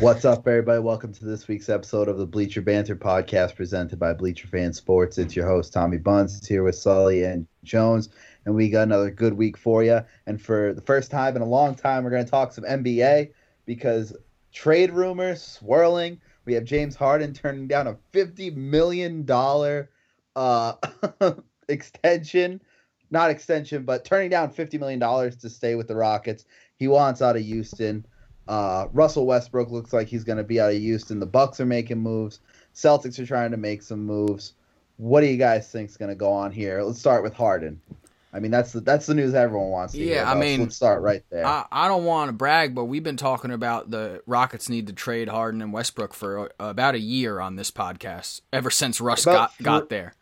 What's up, everybody? Welcome to this week's episode of the Bleacher Banter podcast presented by Bleacher Fan Sports. It's your host, Tommy Buns, here with Sully and Jones, and we got another good week for you. And for the first time in a long time, we're going to talk some NBA because trade rumors swirling. We have James Harden turning down a $50 million uh, extension. Not extension, but turning down $50 million to stay with the Rockets. He wants out of Houston. Uh, Russell Westbrook looks like he's going to be out of Houston. The Bucks are making moves. Celtics are trying to make some moves. What do you guys think is going to go on here? Let's start with Harden. I mean, that's the that's the news everyone wants to hear. yeah. I mean, so let's start right there. I, I don't want to brag, but we've been talking about the Rockets need to trade Harden and Westbrook for about a year on this podcast. Ever since Russ About got thr- got there.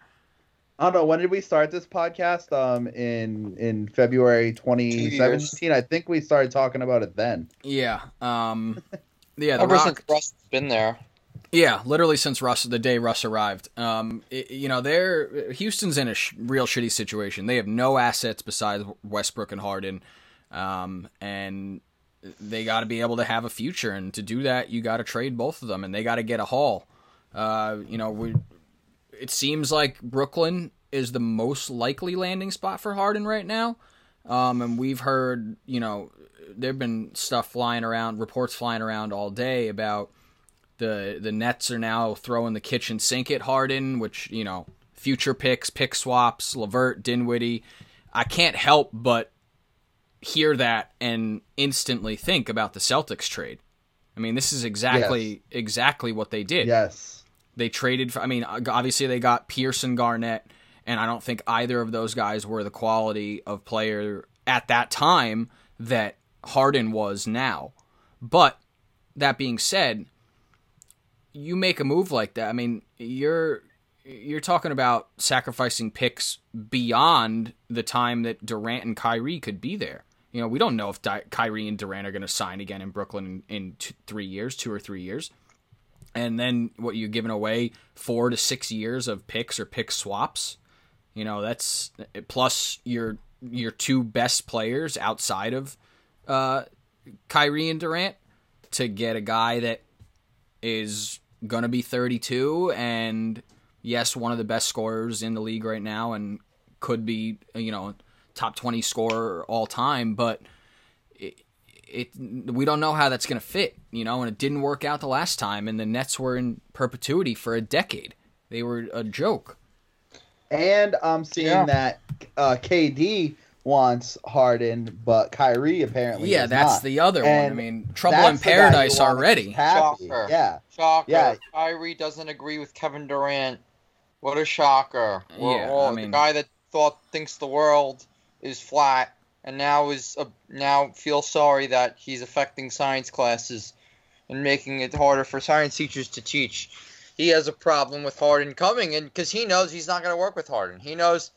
I don't know when did we start this podcast? Um, in in February 2017. I think we started talking about it then. Yeah. Um. Yeah. The Ever Rock, since Russ has been there. Yeah, literally since Russ, the day Russ arrived. Um, it- you know, they're Houston's in a sh- real shitty situation. They have no assets besides Westbrook and Harden, um, and they got to be able to have a future. And to do that, you got to trade both of them, and they got to get a haul. Uh, you know, we. It seems like Brooklyn is the most likely landing spot for Harden right now. Um, and we've heard, you know, there've been stuff flying around, reports flying around all day about the the Nets are now throwing the kitchen sink at Harden, which you know, future picks, pick swaps, LeVert, Dinwiddie. I can't help but hear that and instantly think about the Celtics trade. I mean, this is exactly exactly what they did. Yes. They traded. For, I mean, obviously they got Pearson, Garnett, and I don't think either of those guys were the quality of player at that time that Harden was now. But that being said, you make a move like that. I mean, you're you're talking about sacrificing picks beyond the time that Durant and Kyrie could be there. You know, we don't know if Di- Kyrie and Durant are going to sign again in Brooklyn in, in three years, two or three years and then what you're giving away four to six years of picks or pick swaps. You know, that's plus your your two best players outside of uh, Kyrie and Durant to get a guy that is gonna be 32 and yes, one of the best scorers in the league right now and could be you know top 20 scorer all time, but it we don't know how that's going to fit, you know, and it didn't work out the last time and the Nets were in perpetuity for a decade. They were a joke. And I'm seeing Yeah. that uh, KD wants Harden, but Kyrie apparently yeah, does that's not. the other one. I mean, trouble in paradise already. Shocker. Yeah. Shocker. Yeah. Kyrie doesn't agree with Kevin Durant. What a shocker. Well, Yeah, well, I mean- the guy that thought thinks the world is flat and now is uh, now feels sorry that he's affecting science classes and making it harder for science teachers to teach. He has a problem with Harden coming in because he knows he's not going to work with Harden. He knows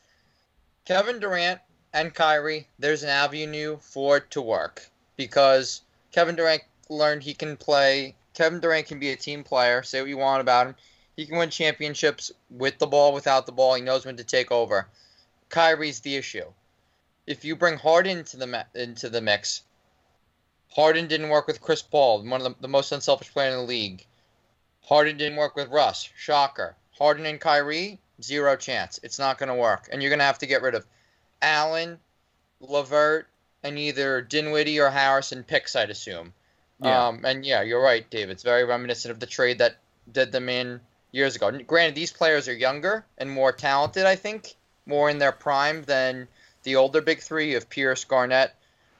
Kevin Durant and Kyrie, there's an avenue for it to work because Kevin Durant learned he can play. Kevin Durant can be a team player. Say what you want about him. He can win championships with the ball, without the ball. He knows when to take over. Kyrie's the issue. If you bring Harden into the into the mix, Harden didn't work with Chris Paul, one of the, the most unselfish player in the league. Harden didn't work with Russ. Shocker. Harden and Kyrie, zero chance. It's not going to work. And you're going to have to get rid of Allen, Levert, and either Dinwiddie or Harrison picks, I'd assume. Yeah. Um, and yeah, you're right, Dave. It's very reminiscent of the trade that did them in years ago. Granted, these players are younger and more talented, I think, more in their prime than the older big three of Pierce, Garnett.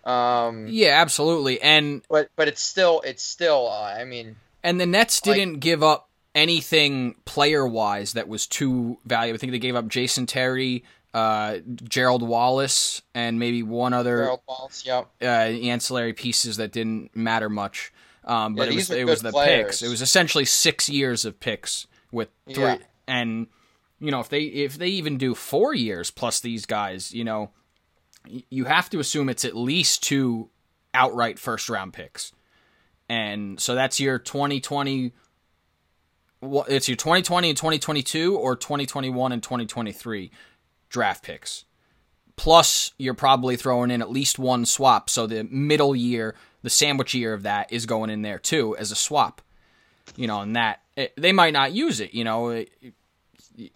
Um, Yeah, absolutely. And but but it's still it's still. Uh, I mean, and the Nets didn't give up anything player wise that was too valuable. I think they gave up Jason Terry, uh, Gerald Wallace, and maybe one other Gerald Wallace. Yep. uh, ancillary pieces that didn't matter much. Um, but Yeah, it was it was the players. picks. It was essentially six years of picks with three, Yeah. and you know if they if they even do four years plus these guys, you know, y- you have to assume it's at least two outright first round picks, and so that's your twenty twenty. Well, it's your 2020 and 2022 or 2021 and 2023 draft picks plus you're probably throwing in at least one swap so the middle year the sandwich year of that is going in there too as a swap. You know, and that it, they might not use it. You know, it,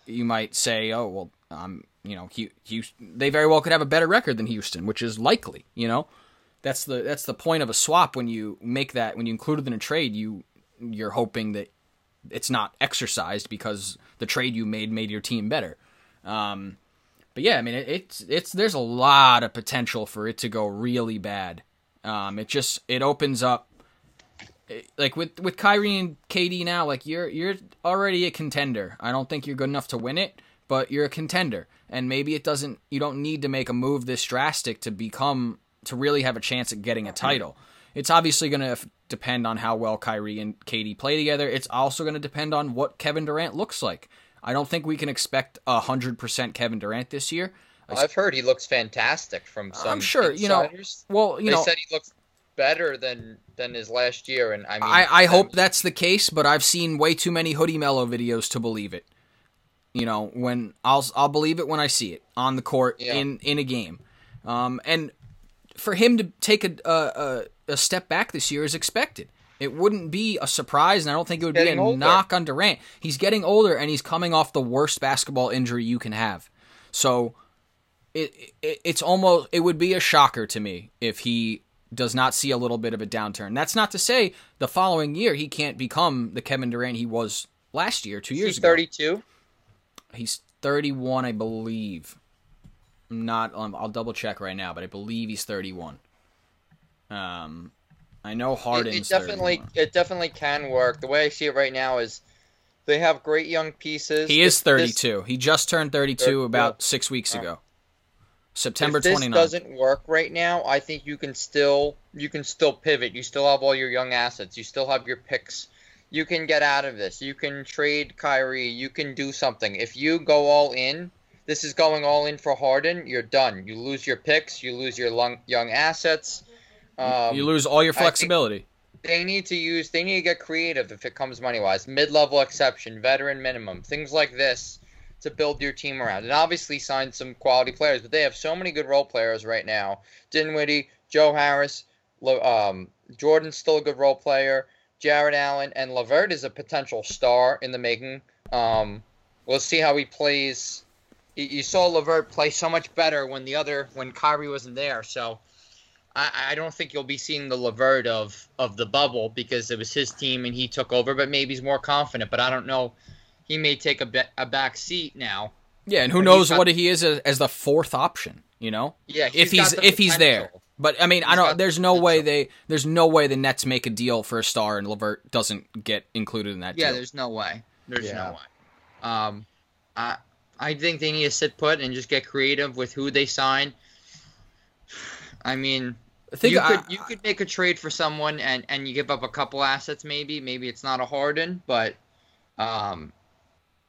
you might say, oh well, um, you know, Houston, they very well could have a better record than Houston, which is likely. You know, that's the that's the point of a swap when you make that when you include it in a trade. You you're hoping that it's not exercised because the trade you made made your team better. Um, but yeah, I mean, it, it's it's there's a lot of potential for it to go really bad. Um, it just it opens up like with with Kyrie and KD now, like you're you're already a contender. I don't think you're good enough to win it, but you're a contender, and maybe it doesn't. You don't need to make a move this drastic to become to really have a chance at getting a title. It's obviously going to depend on how well Kyrie and KD play together. It's also going to depend on what Kevin Durant looks like. I don't think we can expect hundred percent Kevin Durant this year. I've heard he looks fantastic from some. I'm sure insiders. you know. Well, you they know, said he looks better than than his last year, and I mean, I, I hope that's the case, but I've seen way too many Hoodie Melo videos to believe it. You know, when I'll I'll believe it when I see it on the court yeah. in in a game, um, and for him to take a, a a step back this year is expected. It wouldn't be a surprise, and I don't think it would be a older. knock on Durant. He's getting older, and he's coming off the worst basketball injury you can have. So, it, it it's almost it would be a shocker to me if he does not see a little bit of a downturn. That's not to say the following year he can't become the Kevin Durant he was last year, two years He's ago. 32. He's 31, I believe. Not. Um, I'll double check right now, but I believe he's 31. Um, I know Harden's. It, it definitely, 31. it definitely can work. The way I see it right now is they have great young pieces. He is 32. This, he just turned 32 about six weeks ago. September if this 29th. doesn't work right now, I think you can still you can still pivot. You still have all your young assets. You still have your picks. You can get out of this. You can trade Kyrie. You can do something. If you go all in, this is going all in for Harden. You're done. You lose your picks. You lose your long, young assets. Um, you lose all your flexibility. They need to use. They need to get creative if it comes money wise. Mid level exception, veteran minimum, things like this to build your team around. And obviously sign some quality players, but they have so many good role players right now. Dinwiddie, Joe Harris, um, Jordan's still a good role player. Jarrett Allen and LeVert is a potential star in the making. Um, we'll see how he plays. You saw LeVert play so much better when the other when Kyrie wasn't there. So I, I don't think you'll be seeing the LeVert of of the bubble because it was his team and he took over. But maybe he's more confident. But I don't know he may take a, be- a back seat now. Yeah, and who knows what he is as, as, the fourth option? You know, yeah, if he's if he's there. But I mean, he's I don't. There's no way they. There's no way the Nets make a deal for a star and LeVert doesn't get included in that. Yeah, deal. there's no way. There's yeah. no way. Um, I I think they need to sit put and just get creative with who they sign. I mean, I think you could you could make a trade for someone and and you give up a couple assets maybe. Maybe it's not a Harden, but um,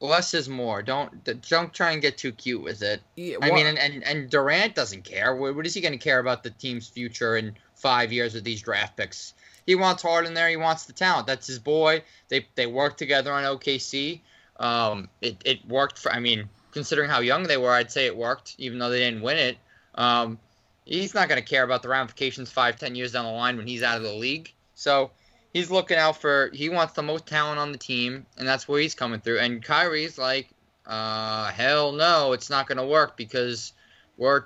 less is more. Don't don't try and get too cute with it. Yeah, I mean, and, and, and Durant doesn't care. What, what is he going to care about the team's future in five years with these draft picks? He wants Harden there. He wants the talent. That's his boy. They they worked together on OKC. Um, it it worked for. I mean, considering how young they were, I'd say it worked, even though they didn't win it. Um, he's not going to care about the ramifications five, ten years down the line when he's out of the league. So he's looking out for he wants the most talent on the team, and that's where he's coming through. And Kyrie's like, uh, hell no, it's not gonna work because we're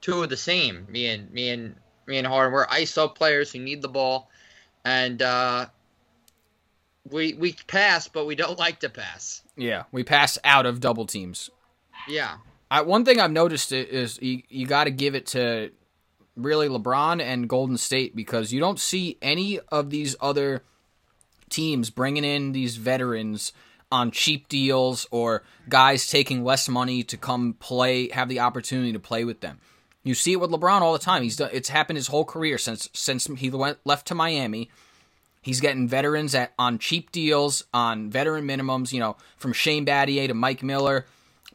two of the same. Me and me and me and Harden, we're ISO players who need the ball, and uh, we we pass, but we don't like to pass. Yeah, we pass out of double teams. Yeah. I, one thing I've noticed is you, you got to give it to really LeBron and Golden State because you don't see any of these other teams bringing in these veterans on cheap deals or guys taking less money to come play, have the opportunity to play with them. You see it with LeBron all the time. He's done, it's happened his whole career since since he went left to Miami. He's getting veterans at on cheap deals, on veteran minimums. You know, from Shane Battier to Mike Miller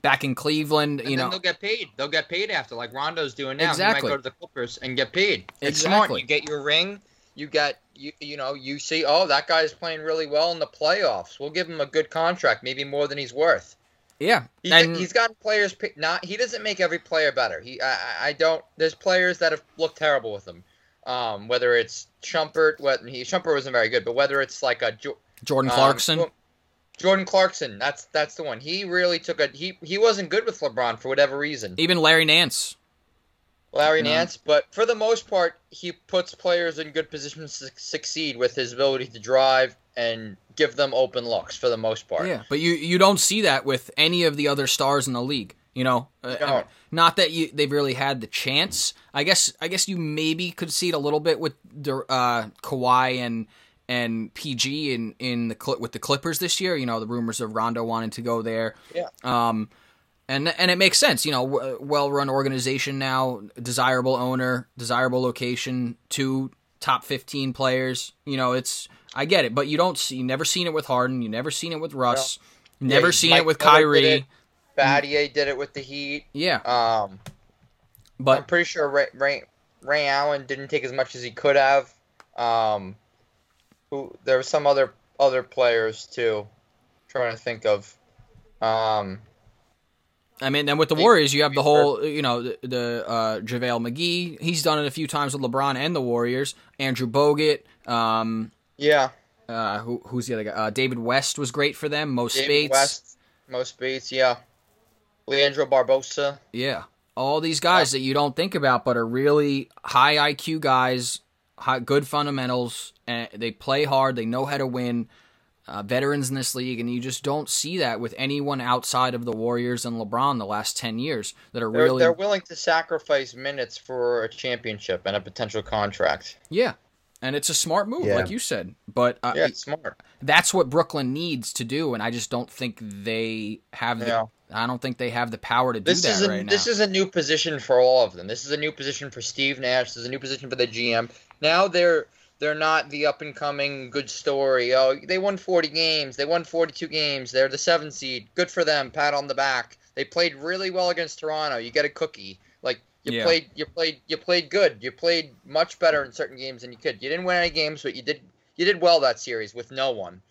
back in Cleveland. And you know, they'll get paid. They'll get paid after, like Rondo's doing now. Exactly. He might go to the Clippers and get paid. It's exactly. smart. You get your ring. You get you you know you see oh that guy's playing really well in the playoffs. We'll give him a good contract, maybe more than he's worth. Yeah, he, and he's got players. Not he doesn't make every player better. He I, I don't. There's players that have looked terrible with him. Um, whether it's Shumpert, what he Shumpert wasn't very good, but whether it's like a Jo- Jordan um, Clarkson. Jordan Clarkson, that's that's the one. He really took a he he wasn't good with LeBron for whatever reason. even Larry Nance. Larry No. Nance, but for the most part, he puts players in good positions to succeed with his ability to drive and give them open looks for the most part. Yeah, but you you don't see that with any of the other stars in the league. You know, Uh, mean, not that you they've really had the chance. I guess I guess you maybe could see it a little bit with the uh, Kawhi and and PG in in the with the Clippers this year. You know, the rumors of Rondo wanting to go there. Yeah. Um, and and it makes sense. You know, w- well-run organization now, desirable owner, desirable location, two top fifteen players. You know, it's I get it, but you don't see, you never seen it with Harden, you never seen it with Russ, never Yeah, seen Mike it with Miller Kyrie. It. Battier did it with the Heat. Yeah, Um, I'm pretty sure Ray, Ray Ray Allen didn't take as much as he could have. Um, who there were some other other players too. trying to think of. Um, I mean, then with the Warriors, you have the whole, you know, the, the uh, JaVale McGee. He's done it a few times with LeBron and the Warriors. Andrew Bogut. Um, yeah, uh, who, who's the other guy? Uh, David West was great for them. Most David Speights. West, Mo Speights, yeah. Leandro Barbosa. Yeah, all these guys that you don't think about, but are really high IQ guys, high, good fundamentals, and they play hard. They know how to win. Uh, veterans in this league, and you just don't see that with anyone outside of the Warriors and LeBron the last ten years that are They're, really they're willing to sacrifice minutes for a championship and a potential contract. yeah. And it's a smart move, Yeah. like you said. But uh, Yeah, it's smart. that's what Brooklyn needs to do, and I just don't think they have the. I don't think they have the power to do This that a right now. this is a new position for all of them. This is a new position for Steve Nash. This is a new position for the GM. Now they're they're not the up and coming good story. Oh, they won 40 games. They won 42 games. They're the seven seed. Good for them. Pat on the back. They played really well against Toronto. You get a cookie. Like you Yeah. played you played you played good. You played much better in certain games than you could. You didn't win any games, but you did you did well that series with no one.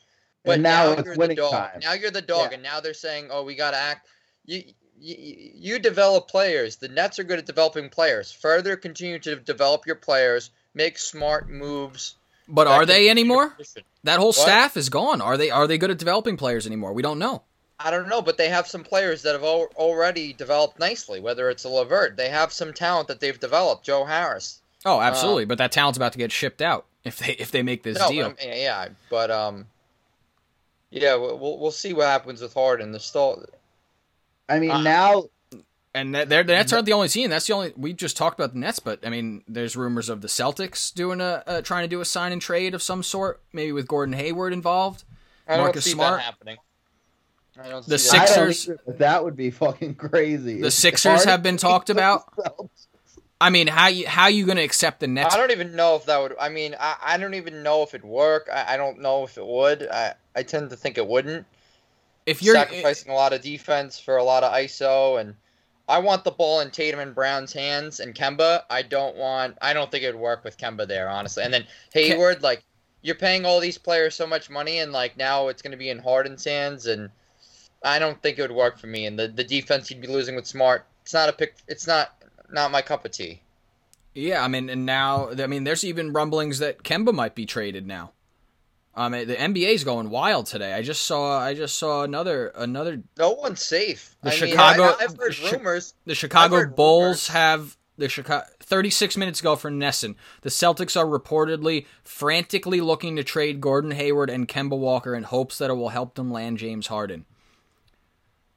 But And now now, it's you're the dog. time. Now you're the dog, Yeah. and now they're saying, "Oh, we got to act." You, you you develop players. The Nets are good at developing players. Further, continue to develop your players. Make smart moves. but are they anymore? That whole What? staff is gone. Are they? Are they good at developing players anymore? We don't know. I don't know, but they have some players that have al- already developed nicely. Whether it's a Levert, they have some talent that they've developed. Joe Harris. Oh, absolutely. but that talent's about to get shipped out if they if they make this no, deal. I mean, yeah, but um, yeah, we'll we'll we'll see what happens with Harden. The still I mean, Uh, now And that, they're, the Nets aren't the only team. That's the only we just talked about the Nets, but I mean, there's rumors of the Celtics doing a uh, trying to do a sign and trade of some sort, maybe with Gordon Hayward involved. I don't Marcus see Smart. that happening. I don't The see that I don't Sixers- that would be fucking crazy. The Sixers have been talked about. themselves- I mean, how you how you going to accept the Nets? I don't even know if that would. I mean, I, I don't even know if it'd work. I, I don't know if it would. I, I tend to think it wouldn't. If you're sacrificing a lot of defense for a lot of ISO, and I want the ball in Tatum and Brown's hands and Kemba. I don't want. I don't think it would work with Kemba there, honestly. And then Hayward, like you're paying all these players so much money, and like now it's going to be in Harden's hands, and I don't think it would work for me. And the the defense you'd be losing with Smart. It's not a pick. It's not not my cup of tea. yeah, I mean, and now I mean, there's even rumblings that Kemba might be traded now. Um, the NBA's going wild today. I just saw I just saw another another No one's safe. The I Chicago- mean, I, I've heard rumors. The Chicago Bulls rumors. have the Chicago 36 minutes ago for Nesson. The Celtics are reportedly frantically looking to trade Gordon Hayward and Kemba Walker in hopes that it will help them land James Harden.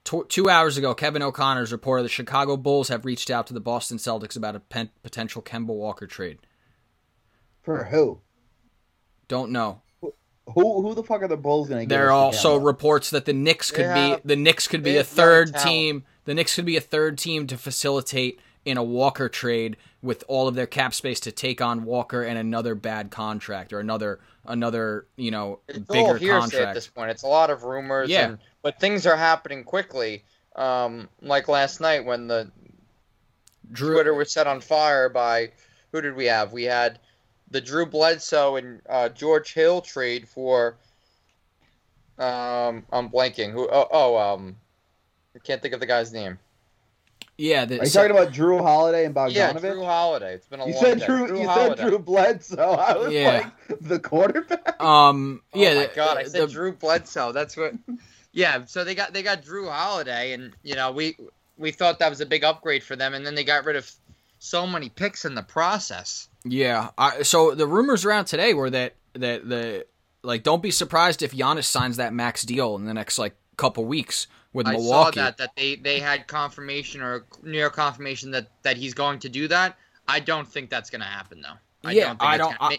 Two, hours ago, Kevin O'Connor's reported the Chicago Bulls have reached out to the Boston Celtics about a pen, potential Kemba Walker trade. For who? Don't know. Who who the fuck are the Bulls going to get? There are also reports that the Knicks could Yeah. be the Knicks could be a third team. The Knicks could be a third team to facilitate in a Walker trade with all of their cap space to take on Walker and another bad contract or another another you know It's bigger hearsay at this point. It's a lot of rumors. Yeah. And, but things are happening quickly. Um, like last night when the Drew, Twitter was set on fire by who did we have? We had the Drew Bledsoe and uh, George Hill trade for. Um, I'm blanking. Who? Oh, oh, um, I can't think of the guy's name. Yeah, the, Are you so- talking about Jrue Holiday and Bogdanovic? Yeah, Jrue Holiday. It's been a you long said day. Drew. Drew you Holiday. said Drew Bledsoe. I was Yeah. like the quarterback. um, Oh yeah, my the- god, I said the- Drew Bledsoe. That's what. Yeah, so they got they got Jrue Holiday, and you know we we thought that was a big upgrade for them, and then they got rid of so many picks in the process. Yeah. I, so the rumors around today were that that the like don't be surprised if Giannis signs that max deal in the next like couple weeks with I saw that that they they had confirmation or near confirmation that that he's going to do that. I don't think that's going to happen though. I Yeah, don't think I don't- gonna-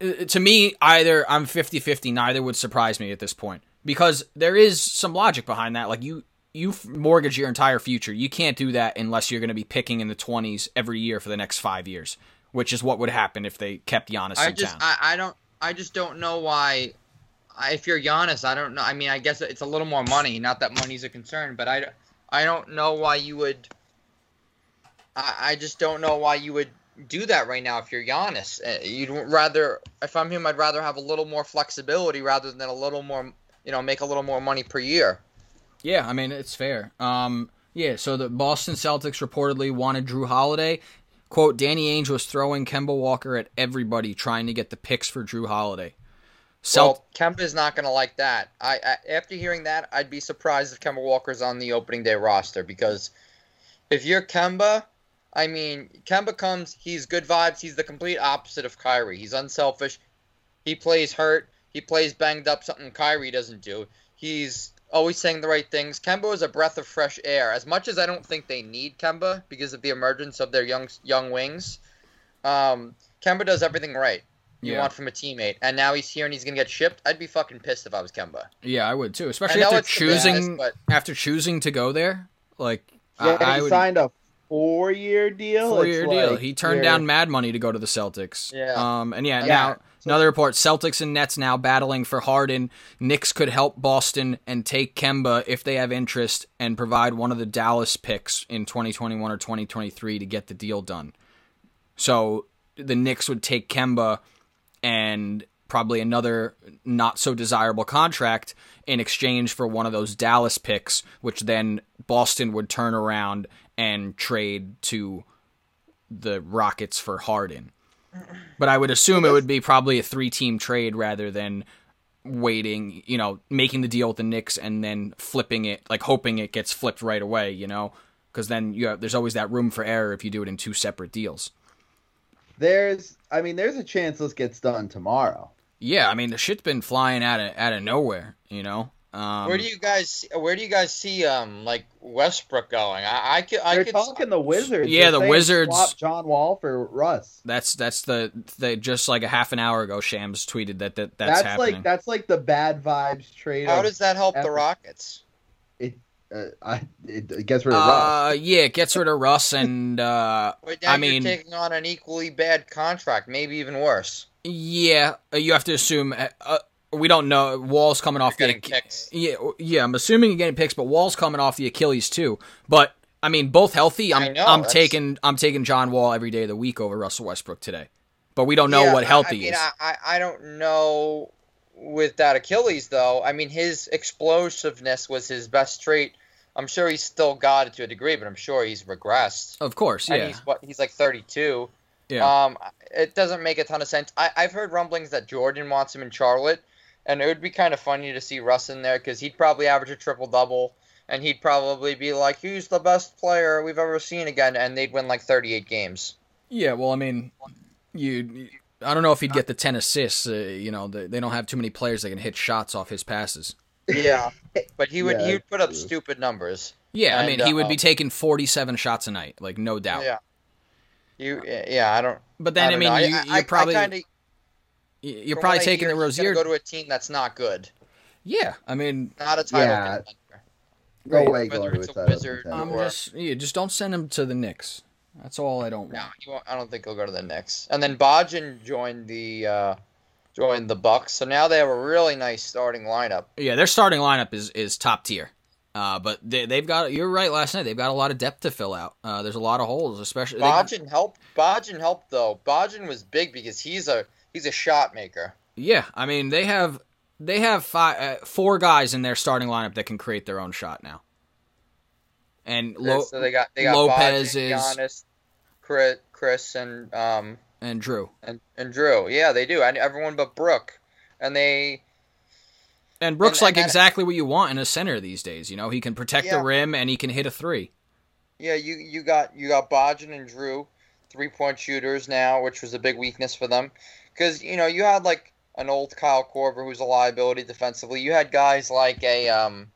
Uh, to me, either I'm 50-50, neither would surprise me at this point because there is some logic behind that. Like you you mortgage your entire future. You can't do that unless you're going to be picking in the 20s every year for the next 5 years, which is what would happen if they kept Giannis I just. I, I don't I just don't know why. If you're Giannis, I don't know. I mean, I guess it's a little more money. Not that money's a concern, but I, I don't know why you would. I, I just don't know why you would do that right now if you're Giannis. Uh, You'd rather, if I'm him, I'd rather have a little more flexibility rather than a little more, you know, make a little more money per year. Yeah, I mean it's fair. Um, yeah, so the Boston Celtics reportedly wanted Jrue Holiday. Quote: Danny Ainge was throwing Kemba Walker at everybody, trying to get the picks for Jrue Holiday. Celt- Well, Kemba's not going to like that. I, I after hearing that, I'd be surprised if Kemba Walker's on the opening day roster because if you're Kemba, I mean, Kemba comes, he's good vibes. He's the complete opposite of Kyrie. He's unselfish. He plays hurt. He plays banged up, something Kyrie doesn't do. He's always saying the right things. Kemba is a breath of fresh air. As much as I don't think they need Kemba because of the emergence of their young young wings, um, Kemba does everything right you Yeah. want from a teammate, and now he's here and he's gonna get shipped. I'd be fucking pissed if I was Kemba. yeah, I would too, especially after choosing baddest, but after choosing to go there. Like Yeah, I, I he would signed a four-year deal. four year deal. like He turned you're- down mad money to go to the Celtics. Yeah. Um, and yeah, Yeah. now another report: Celtics and Nets now battling for Harden. Knicks could help Boston and take Kemba if they have interest and provide one of the Dallas picks in 2021 or 2023 to get the deal done. So the Knicks would take Kemba and probably another not so desirable contract in exchange for one of those Dallas picks, which then Boston would turn around and trade to the Rockets for Harden. But I would assume it would be probably a three team trade rather than waiting, you know, making the deal with the Knicks and then flipping it, like hoping it gets flipped right away, you know? Because then you have, there's always that room for error if you do it in two separate deals. There's, I mean, there's a chance this gets done tomorrow. Yeah, I mean the shit's been flying out of out of nowhere, you know. Um, where do you guys where do you guys see um like Westbrook going? I I could I They're could talking the Wizards. Yeah, They're the Wizards- swap John Wall for Russ. That's that's the they just like a half an hour ago. Shams tweeted that, that that's, That's, happening. like that's like the bad vibes trade. How does that help the. Rockets? Uh, I, it, it gets rid of Russ? uh, yeah, it gets rid of Russ and uh, Wait, now I you're mean- taking on an equally bad contract, maybe even worse. yeah, uh, you have to assume. Uh, uh, we don't know. Wall's coming off You're the getting picks. yeah, yeah. I'm assuming you're getting picks, but Wall's coming off the Achilles too. But I mean, both healthy. I'm I know, I'm that's- taking I'm taking John Wall every day of the week over Russell Westbrook today. But we don't know Yeah, what healthy I mean, is. I, I I don't know with that Achilles though. I mean, his explosiveness was his best trait. I'm sure he's still got it to a degree, but I'm sure he's regressed. of course, And yeah, he's what he's like 32. yeah. Um, it doesn't make a ton of sense. I, I've heard rumblings that Jordan wants him in Charlotte, and it would be kind of funny to see Russ in there because he'd probably average a triple double, and he'd probably be like, "Who's the best player we've ever seen again?" And they'd win like 38 games. Yeah, well, I mean, you. I don't know if he'd get the ten assists. Uh, you know, they, they don't have too many players that can hit shots off his passes. Yeah, but he would Yeah, he would put up true. stupid numbers. Yeah, I And, mean, he would be uh, taking forty-seven shots a night, like no doubt. Yeah. You yeah, I don't. But then I, don't mean, know. you, I, you're probably I kinda, you're probably taking hear, the he's Rozier. Go to a team that's not good, yeah, I mean, not a title Yeah. contender. no right, way whether it's a a Wizard. I'm or- just yeah, just don't send him to the Knicks. That's all I don't No, want. he I don't think he'll go to the Knicks. And then Bogdan joined the uh, joined the Bucks, so now they have a really nice starting lineup. Yeah, their starting lineup is is top tier. Uh, but they, they've got you're right. Last night they've got a lot of depth to fill out. Uh, there's a lot of holes, especially. Bogdan helped. Bogdan helped though. Bogdan was big because he's a he's a shot maker. Yeah, I mean they have they have five, uh, four guys in their starting lineup that can create their own shot now. And Lo- so they got they got Lopez Lopez is- Giannis, Khris, Khris and um and Drew. and, and Drew. Yeah, they do. And everyone but Brook. And they And Brooks And- like and exactly what you want in a center these days. You know, he can protect the rim and he can hit a three. yeah, you you got you got Bogdan and Drew, three point shooters now, which was a big weakness for them. Because, you know, you had like an old Kyle Korver who's a liability defensively. You had guys like a um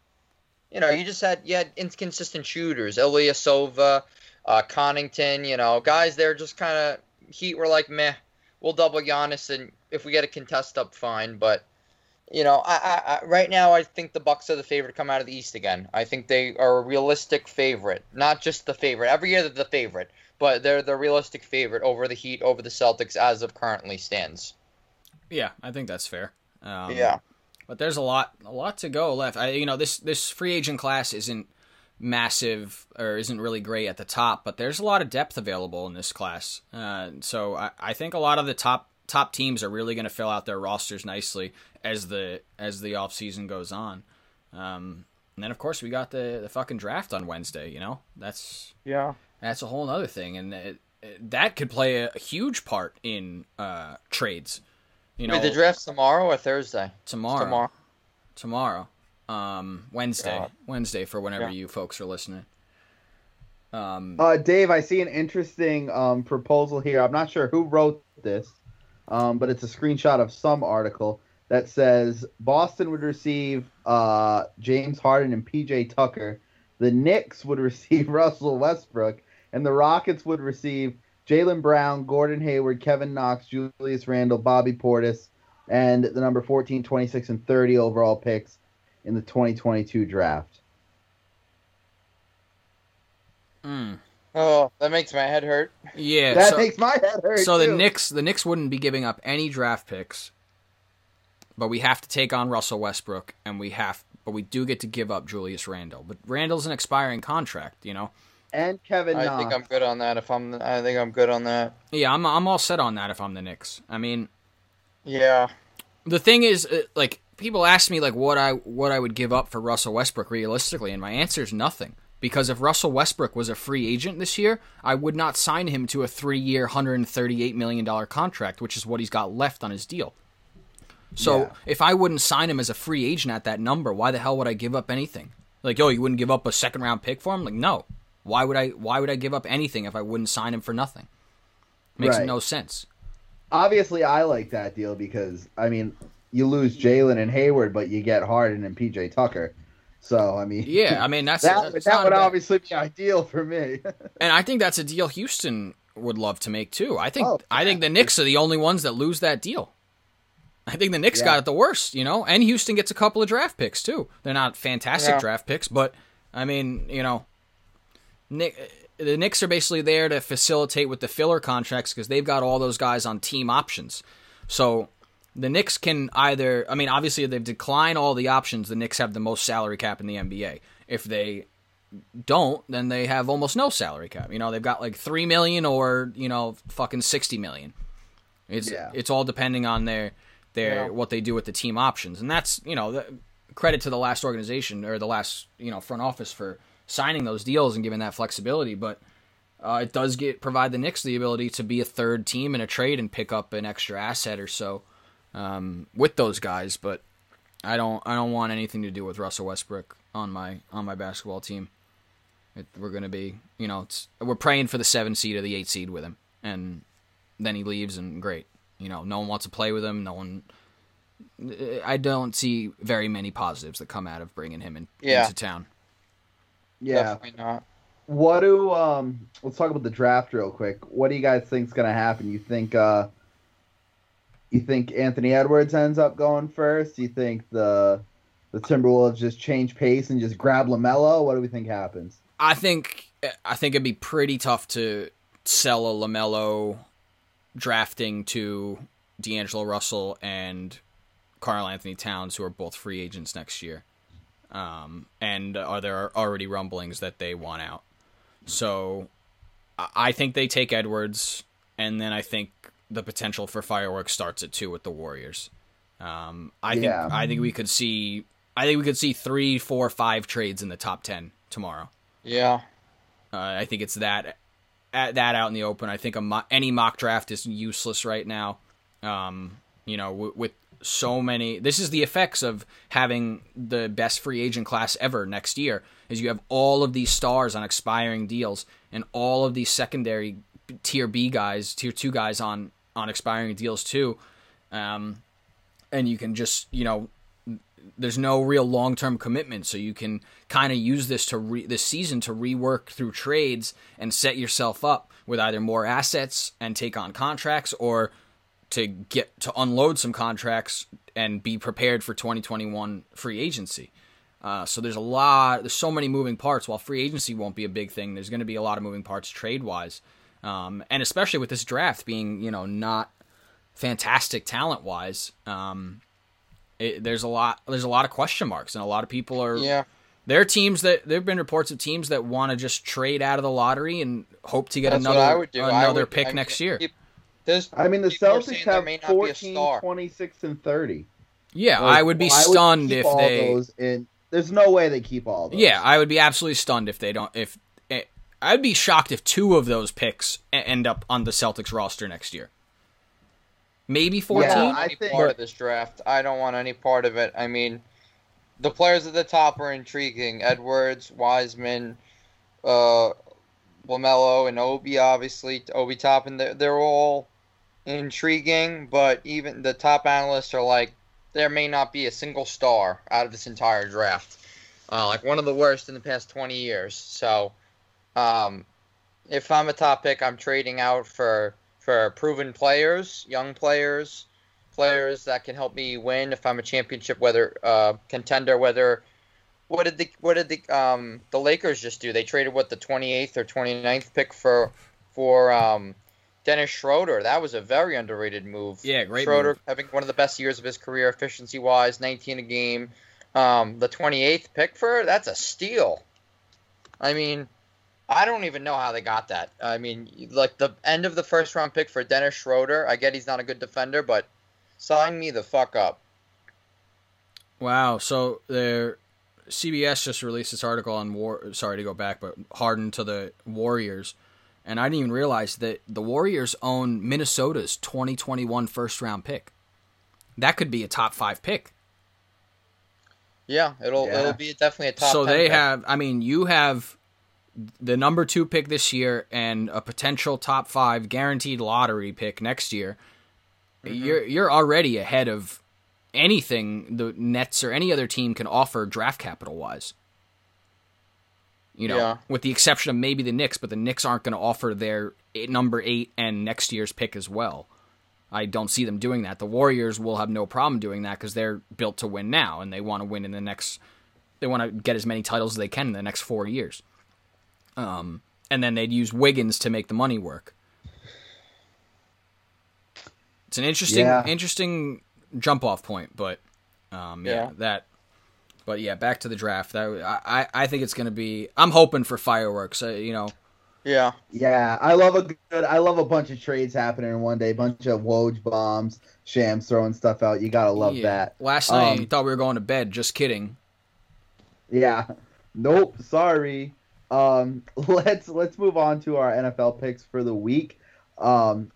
you know, you just had you had inconsistent shooters. Ilyasova, uh Connaughton, you know, guys they're just kinda Heat were like meh, we'll double Giannis and if we get a contest up, fine, but you know, I, I, I right now I think the Bucks are the favorite to come out of the East again. I think they are a realistic favorite, not just the favorite. Every year they're the favorite, but they're the realistic favorite over the Heat, over the Celtics as of currently stands. Yeah, I think that's fair. Um, yeah, but there's a lot a lot to go left. I you know this this free agent class isn't massive or isn't really great at the top, but there's a lot of depth available in this class. Uh, so I, I think a lot of the top top teams are really going to fill out their rosters nicely as the as the off season goes on. Um, and then of course we got the the fucking draft on Wednesday. You know that's yeah. that's a whole other thing, and it, it, that could play a huge part in uh, trades. You know, Wait, the draft tomorrow or Thursday? tomorrow Tomorrow. tomorrow um wednesday God. wednesday for whenever Yeah. you folks are listening um Uh, Dave, I see an interesting um, proposal here. I'm not sure who wrote this, um, but it's a screenshot of some article that says Boston would receive uh, James Harden and PJ Tucker. The Knicks would receive Russell Westbrook, and the Rockets would receive Jaylen Brown, Gordon Hayward, Kevin Knox, Julius Randle, Bobby Portis, and the number 14, 26, and 30 overall picks in the 2022 draft. mm, Oh, that makes my head hurt. yeah That so, makes my head hurt. so the too. Knicks the Knicks wouldn't be giving up any draft picks but we have to take on Russell Westbrook and we have but we do get to give up Julius Randle but Randle's an expiring contract you know and Kevin I Knox. think I'm good on that. If I'm, I think I'm good on that. yeah I'm I'm all set on that if I'm the Knicks I mean Yeah. the thing is uh, like people ask me like what I what I would give up for Russell Westbrook realistically and my answer is nothing because if Russell Westbrook was a free agent this year I would not sign him to a 3-year 138 million dollar contract which is what he's got left on his deal. So Yeah. if I wouldn't sign him as a free agent at that number why the hell would I give up anything? Like oh you wouldn't give up a second round pick for him? Like no. Why would I why would I give up anything if I wouldn't sign him for nothing? Makes Right. no sense. Obviously, I like that deal because I mean, you lose Jaylen and Hayward, but you get Harden and PJ Tucker. So I mean, Yeah, I mean that's that, that's that would bad. obviously be ideal for me. And I think that's a deal Houston would love to make too. I think Oh, I think the Knicks are the only ones that lose that deal. I think the Knicks Yeah. got it the worst, you know, and Houston gets a couple of draft picks too. They're not fantastic Yeah. draft picks, but I mean, you know, Nick, the Knicks are basically there to facilitate with the filler contracts because they've got all those guys on team options. So the Knicks can either, I mean, obviously they've declined all the options. The Knicks have the most salary cap in the NBA. If they don't, then they have almost no salary cap. You know, they've got like three million or you know, fucking sixty million. It's Yeah. it's all depending on their their Yeah. what they do with the team options, and that's you know, the, credit to the last organization or the last you know front office for signing those deals and giving that flexibility. But uh, it does get provide the Knicks the ability to be a third team in a trade and pick up an extra asset or so um, with those guys. But I don't I don't want anything to do with Russell Westbrook on my on my basketball team. It, we're gonna be you know it's we're praying for the seven seed or the eight seed with him, and then he leaves and great. You know, no one wants to play with him. No one. I don't see very many positives that come out of bringing him in, Yeah. into town. yeah. Definitely not. What do um? Let's talk about the draft real quick. What do you guys think's gonna happen? You think uh? You think Anthony Edwards ends up going first? You think the the Timberwolves just change pace and just grab Lamelo? What do we think happens? I think I think it'd be pretty tough to sell a Lamelo drafting to D'Angelo Russell and Karl-Anthony Towns, who are both free agents next year. Um, and are there already rumblings that they want out? So I- I think they take Edwards, and then I think the potential for fireworks starts at two with the Warriors. Um, I Yeah. think I think we could see I think we could see three, four, five trades in the top ten tomorrow. Yeah. Uh, I think it's that at that out in the open. I think a mo- any mock draft is useless right now. Um, you know, w- with so many, this is the effects of having the best free agent class ever next year. Is you have all of these stars on expiring deals and all of these secondary tier B guys, tier two guys on on expiring deals too. Um, and you can just you know there's no real long term commitment, so you can kind of use this to re- this season to rework through trades and set yourself up with either more assets and take on contracts, or to get to unload some contracts and be prepared for 2021 free agency. Uh, so there's a lot, there's so many moving parts. While free agency won't be a big thing, there's going to be a lot of moving parts trade wise, um, and especially with this draft being you know not fantastic talent wise. Um, it, there's a lot there's a lot of question marks and a lot of people are Yeah. there are teams that there have been reports of teams that want to just trade out of the lottery and hope to get That's another I would do. I another would- pick I mean, next year. peop- There's I mean, the Celtics have may not be a 14, 26, and 30. Yeah, Like, I would be why stunned keep if they Those in, there's no way they keep all those. Yeah, I would be absolutely stunned if they don't if I'd be shocked if two of those picks end up on the Celtics roster next year. Maybe 14? Yeah, I any think- part of this draft. I don't want any part of it. I mean, the players at the top are intriguing. Edwards, Wiseman, uh, Lamelo, and Obi. Obviously, Obi Toppin. They're, they're all intriguing, but even the top analysts are like, there may not be a single star out of this entire draft. Uh, like one of the worst in the past 20 years. So, um, if I'm a top pick, I'm trading out for for proven players, young players, players that can help me win if I'm a championship whether uh, contender. Whether what did the what did the um the Lakers just do? They traded what the 28th or 29th pick for for um Dennis Schroeder. That was a very underrated move. Yeah, great Schroeder move. having one of the best years of his career efficiency wise, 19 a game. Um, the 28th pick for that's a steal. I mean, I don't even know how they got that. I mean, like the end of the first round pick for Dennis Schroeder. I get he's not a good defender, but sign me the fuck up. Wow. So their CBS just released this article on war. Sorry to go back, but Harden to the Warriors, and I didn't even realize that the Warriors own Minnesota's 2021 first round pick. That could be a top five pick. Yeah, it'll Yeah. it'll be definitely a top. so 10 they pick. have. I mean, you have the number two pick this year and a potential top five guaranteed lottery pick next year. Mm-hmm. You're you're already ahead of anything the Nets or any other team can offer draft capital wise. You know, Yeah. with the exception of maybe the Knicks, but the Knicks aren't going to offer their eight, number eight and next year's pick as well. I don't see them doing that. The Warriors will have no problem doing that because they're built to win now, and they want to win in the next. They want to get as many titles as they can in the next four years. Um, and then they'd use Wiggins to make the money work. It's an interesting, Yeah. interesting jump off point, but um, yeah, Yeah. that. But yeah, back to the draft. That I, I I think it's going to be. I'm hoping for fireworks. Uh, you know, Yeah, Yeah, I love a good. I love a bunch of trades happening in one day. Bunch of Woj bombs, Shams throwing stuff out. You gotta love yeah. that. Last night Um, you thought we were going to bed. Just kidding. Yeah. Nope. Sorry. Um, let's let's move on to our NFL picks for the week. Um,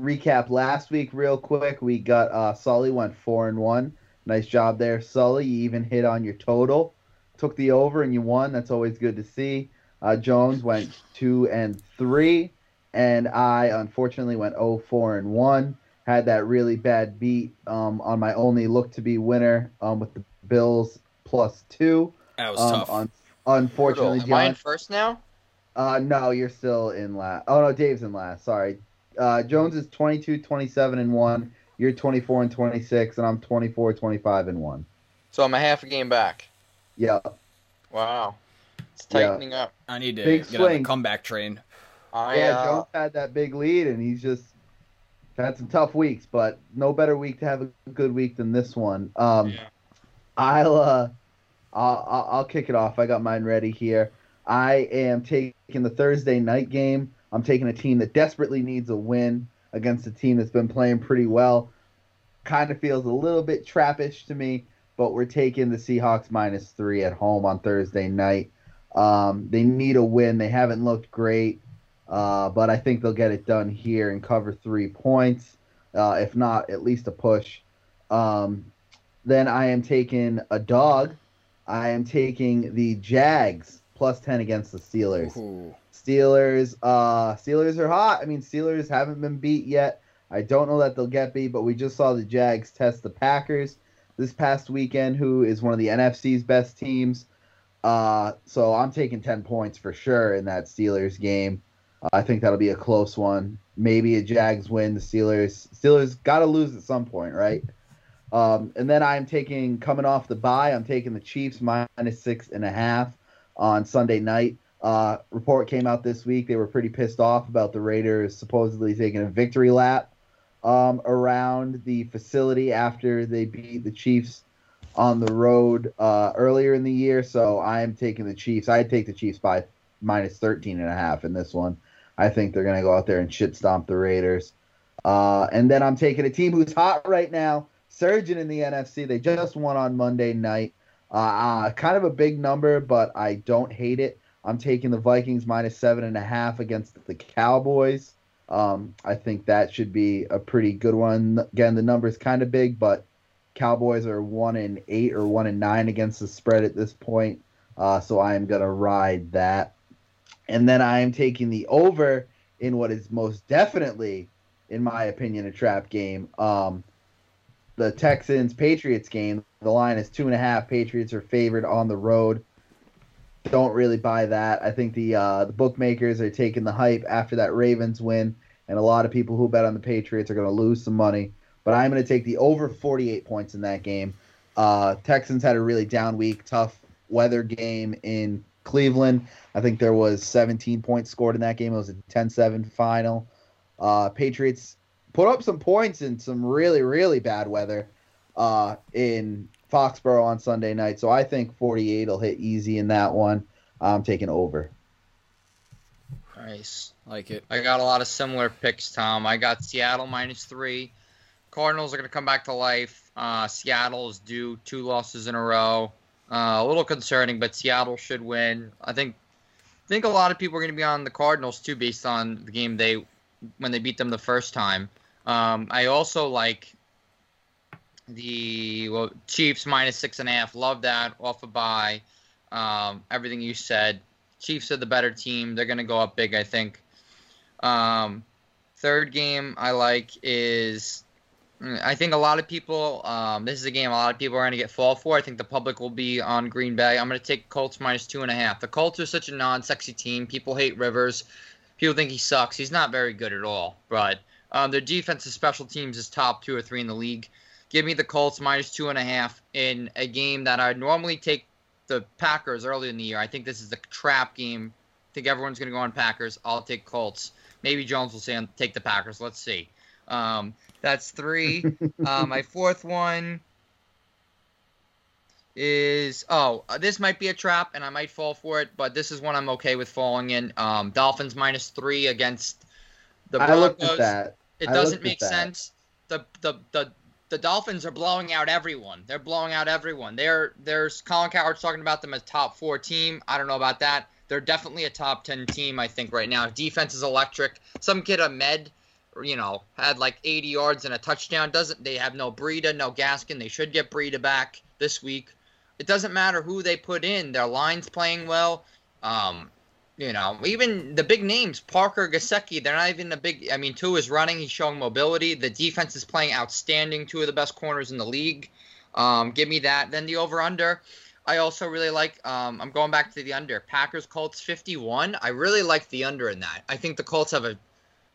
recap last week real quick. We got uh, Sully went four and one. Nice job there, Sully. You even hit on your total. Took the over and you won. That's always good to see. Uh, Jones went two and three, and I unfortunately went 0 4 and one. Had that really bad beat um, on my only look to be winner um, with the Bills plus two. That was Um, tough. un- unfortunately, Am I in John. first now? Uh, no, you're still in last. Oh no, Dave's in last. Sorry. Uh, Jones is 22, 27 and one. You're 24 and 26, and I'm 24, 25 and one. So I'm a half a game back. Yeah. Wow, it's Yeah. tightening up. I need to big get on the swing. comeback train. I yeah, uh, Jones had that big lead, and he's just had some tough weeks, but no better week to have a good week than this one. Um, Yeah. I'll, uh, I'll I'll kick it off. I got mine ready here. I am taking the Thursday night game. I'm taking a team that desperately needs a win against a team that's been playing pretty well. Kind of feels a little bit trappish to me, but we're taking the Seahawks minus three at home on Thursday night. Um, they need a win. They haven't looked great, uh, but I think they'll get it done here and cover three points. Uh, if not, at least a push. Um, then I am taking a dog. I am taking the Jags plus ten against the Steelers. Ooh. Steelers, uh, Steelers are hot. I mean, Steelers haven't been beat yet. I don't know that they'll get beat, but we just saw the Jags test the Packers this past weekend, who is one of the NFC's best teams. Uh, so I'm taking 10 points for sure in that Steelers game. Uh, I think that'll be a close one. Maybe a Jags win. The Steelers Steelers got to lose at some point, right? Um, and then I'm taking coming off the bye. I'm taking the Chiefs minus six and a half on Sunday night. Uh, report came out this week. They were pretty pissed off about the Raiders supposedly taking a victory lap um, around the facility after they beat the Chiefs on the road uh, earlier in the year. So I am taking the Chiefs. I'd take the Chiefs by minus 13 and a half in this one. I think they're going to go out there and shit stomp the Raiders. Uh, and then I'm taking a team who's hot right now, surging in the NFC. They just won on Monday night. Uh, uh, kind of a big number, but I don't hate it. I'm taking the Vikings minus seven and a half against the Cowboys. Um, I think that should be a pretty good one. Again, the number is kind of big, but Cowboys are one in eight or one in nine against the spread at this point. Uh, so I am gonna ride that, and then I am taking the over in what is most definitely, in my opinion, a trap game. Um, the Texans Patriots game. The line is two and a half. Patriots are favored on the road. Don't really buy that. I think the uh, the bookmakers are taking the hype after that Ravens win, and a lot of people who bet on the Patriots are going to lose some money. But I'm going to take the over 48 points in that game. Uh, Texans had a really down week, tough weather game in Cleveland. I think there was 17 points scored in that game. It was a 10-7 final. Uh, Patriots put up some points in some really really bad weather uh, in Foxborough on Sunday night. So I think 48 will hit easy in that one. I'm taking over. Nice. Like it. I got a lot of similar picks, Tom. I got Seattle minus three. Cardinals are going to come back to life. Uh, Seattle is due two losses in a row. Uh, a little concerning, but Seattle should win. I think. I think a lot of people are going to be on the Cardinals too, based on the game they when they beat them the first time. Um, I also like the well, Chiefs minus six and a half. Love that off a bye. Um, everything you said. Chiefs are the better team. They're going to go up big, I think. Um, third game I like is I think a lot of people. Um, this is a game a lot of people are going to get fall for. I think the public will be on Green Bay. I'm going to take Colts minus two and a half. The Colts are such a non-sexy team. People hate Rivers. People think he sucks. He's not very good at all. But um, their defensive special teams is top two or three in the league. Give me the Colts minus two and a half in a game that I normally take the Packers early in the year. I think this is a trap game. I think everyone's going to go on Packers. I'll take Colts. Maybe Jones will say take the Packers. Let's see. Um, that's three. uh, my fourth one is oh this might be a trap and I might fall for it, but this is one I'm okay with falling in. Um, Dolphins minus three against the Broncos. I looked at that. It I doesn't make that. sense. The, the the the Dolphins are blowing out everyone. They're blowing out everyone. They're there's Colin Cowherd's talking about them as top four team. I don't know about that. They're definitely a top ten team, I think, right now. Defense is electric. Some kid Ahmed, you know, had like 80 yards and a touchdown. Doesn't they have no Breida, no Gaskin? They should get Breida back this week. It doesn't matter who they put in. Their line's playing well. Um, you know, even the big names, Parker, Gesicki, they're not even the big. I mean, Tua is running. He's showing mobility. The defense is playing outstanding. Two of the best corners in the league. Um, give me that. Then the over under. I also really like. Um, I'm going back to the under. Packers Colts 51. I really like the under in that. I think the Colts have a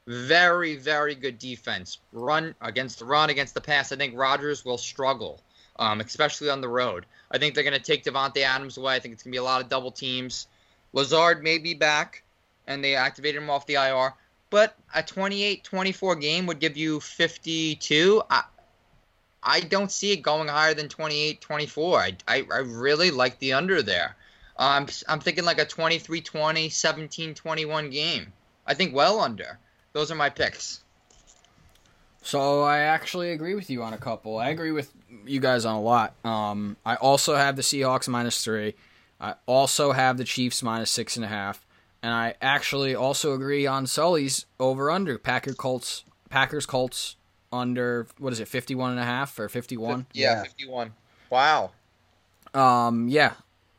very very good defense. Run against the run against the pass. I think Rodgers will struggle, um, especially on the road. I think they're going to take Davante Adams away. I think it's going to be a lot of double teams. Lazard may be back, and they activated him off the IR. But a 28-24 game would give you 52. I, I don't see it going higher than 28-24. I, I, I really like the under there. Um, I'm thinking like a 23-20, 17-21 game. I think well under. Those are my picks. So I actually agree with you on a couple. I agree with you guys on a lot. Um, I also have the Seahawks minus three. I also have the Chiefs minus six and a half, and I actually also agree on Sully's over under Packer Colts Packers Colts under what is it 51 and a half or 51 Yeah, Yeah. 51. Wow. um yeah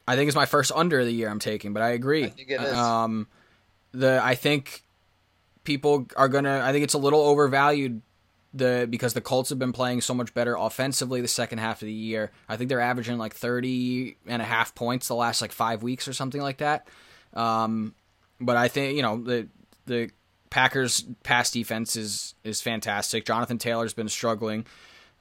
i think it's my first under of the year i'm taking but i agree I think it is. um the i think people are gonna i think it's a little overvalued the because the colts have been playing so much better offensively the second half of the year i think they're averaging like 30 and a half points the last like five weeks or something like that um but i think you know the the packers pass defense is is fantastic jonathan taylor's been struggling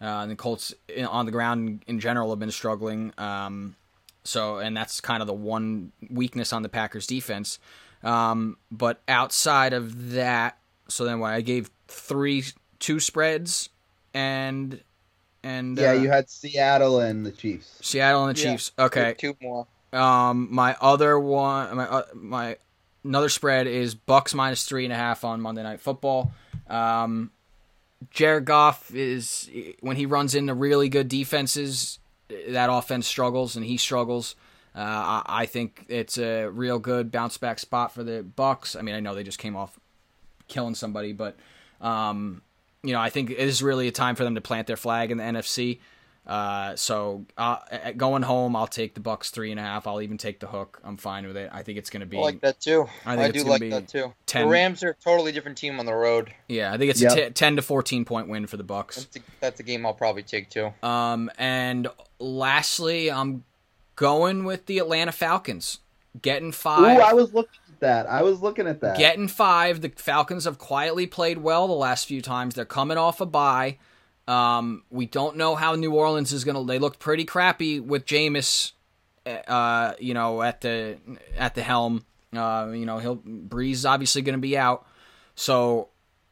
uh, and the Colts in, on the ground in general have been struggling. Um, so, and that's kind of the one weakness on the Packers defense. Um, but outside of that, so then what I gave three, two spreads, and and Yeah, uh, you had Seattle and the Chiefs. Seattle and the Yeah. Chiefs. Okay, Two more. um, my other one, my uh, my another spread is Bucks minus three and a half on Monday Night Football. Um, Jared Goff is when he runs into really good defenses, that offense struggles and he struggles. Uh, I, I think it's a real good bounce back spot for the Bucks. I mean, I know they just came off killing somebody, but um, you know, I think it is really a time for them to plant their flag in the NFC. Uh, so uh, going home, I'll take the Bucks three and a half. I'll even take the hook. I'm fine with it. I think it's going to be I like that too. I I, it's do like be that too. 10 The Rams are a totally different team on the road. yeah. I think it's Yep. a t- ten to fourteen point win for the Bucks. That's a, that's a game I'll probably take too. Um, and lastly, I'm going with the Atlanta Falcons, getting Ooh, five. I was looking at that. I was looking at that. Getting five. The Falcons have quietly played well the last few times. They're coming off a bye. Um, we don't know how New Orleans is gonna. They looked pretty crappy with Jameis, uh, you know, at the at the helm. Uh, you know, he'll Brees is obviously gonna be out. So,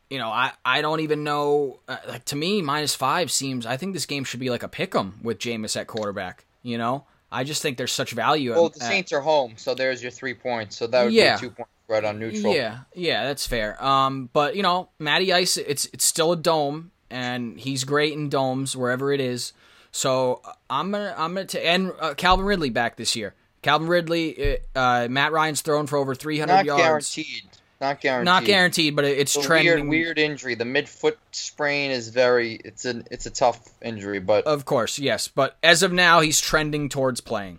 you know, I I don't even know. Uh, like to me, minus five seems. I think this game should be like a pick 'em with Jameis at quarterback. You know, I just think there's such value. Well, at- the Saints are home, so there's your three points. So that would Yeah. be two points right on neutral. Yeah, yeah, that's fair. Um, but you know, Matty Ice, it's it's still a dome, and he's great in domes wherever it is. So uh, I'm gonna I'm gonna ta- and uh, Calvin Ridley back this year. Calvin Ridley, uh, uh, Matt Ryan's thrown for over 300 Not yards. guaranteed. Not guaranteed. Not guaranteed, but it's a trending. weird, weird injury. The midfoot sprain is very. It's an. It's a tough injury, but Of course, yes, but as of now, he's trending towards playing.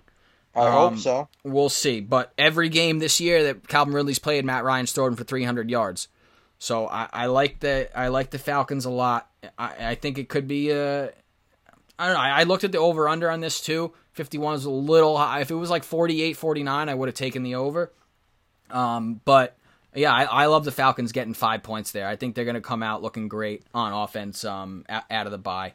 I um, hope so. We'll see. But every game this year that Calvin Ridley's played, Matt Ryan's thrown for 300 yards. So I, I like the I like the Falcons a lot. I, I think it could be uh I don't know. I, I looked at the over under on this too. 51 is a little high. If it was like 48, 49, I would have taken the over. Um, but yeah, I, I love the Falcons getting five points there. I think they're going to come out looking great on offense um, out, out of the bye.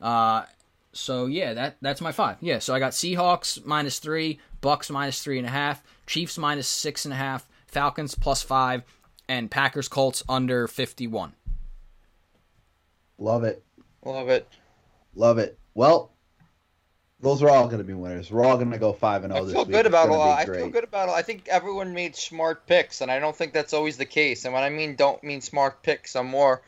Uh, so yeah, that that's my five. Yeah, so I got Seahawks minus three, Bucks minus three and a half, Chiefs minus six and a half, Falcons plus five, and Packers Colts under fifty one. Love it. Love it. Love it. Well, those are all going to be winners. We're all going to go five and I zero this feel week. good about a lot. I feel good about. I think everyone made smart picks, and I don't think that's always the case. And when I mean don't mean smart picks, I'm more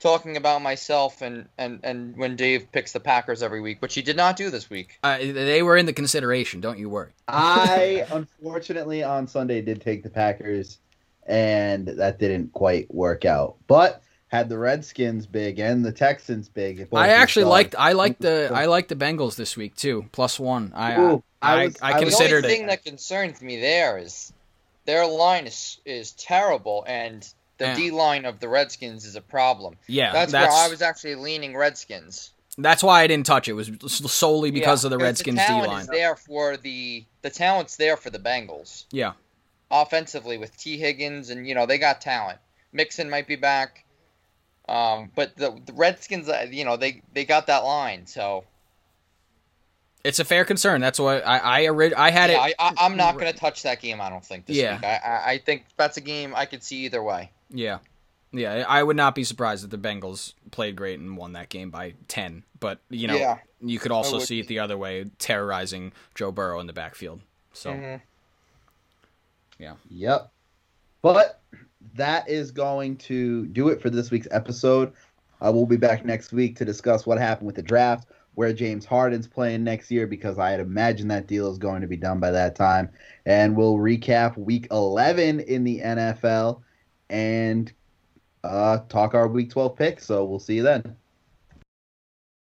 talking about myself and and and when Dave picks the Packers every week, which he did not do this week. Uh, they were in the consideration. Don't you worry. I unfortunately on Sunday did take the Packers, and that didn't quite work out. But had the Redskins big and the Texans big. I actually liked I liked the I liked the Bengals this week too. Plus one. I Ooh, I, I was- I, I was- The considered only it. thing that concerns me there is their line is is terrible, and the Yeah. D line of the Redskins is a problem. Yeah, That's, that's where I was actually leaning Redskins. that's why I didn't touch it. Was solely because Yeah, of the Redskins the D line. is there for the the talent's there for the Bengals. Yeah. offensively with Tee Higgins and you know they got talent. Mixon might be back, um, but the, the Redskins, uh, you know they they got that line. So It's a fair concern. That's what I I, ori- I had yeah, it. I, I, I'm not going to touch that game. I don't think this Yeah. week. I, I I think that's a game I could see either way. Yeah. Yeah, I would not be surprised if the Bengals played great and won that game by 10. But, you know, Yeah. you could also would see it the other way, terrorizing Joe Burrow in the backfield. So, Mhm. Yep. But that is going to do it for this week's episode. Uh, we'll be back next week to discuss what happened with the draft, where James Harden's playing next year because I'd imagine that deal is going to be done by that time. And we'll recap week 11 in the NFL and uh, talk our week 12 picks. So we'll see you then.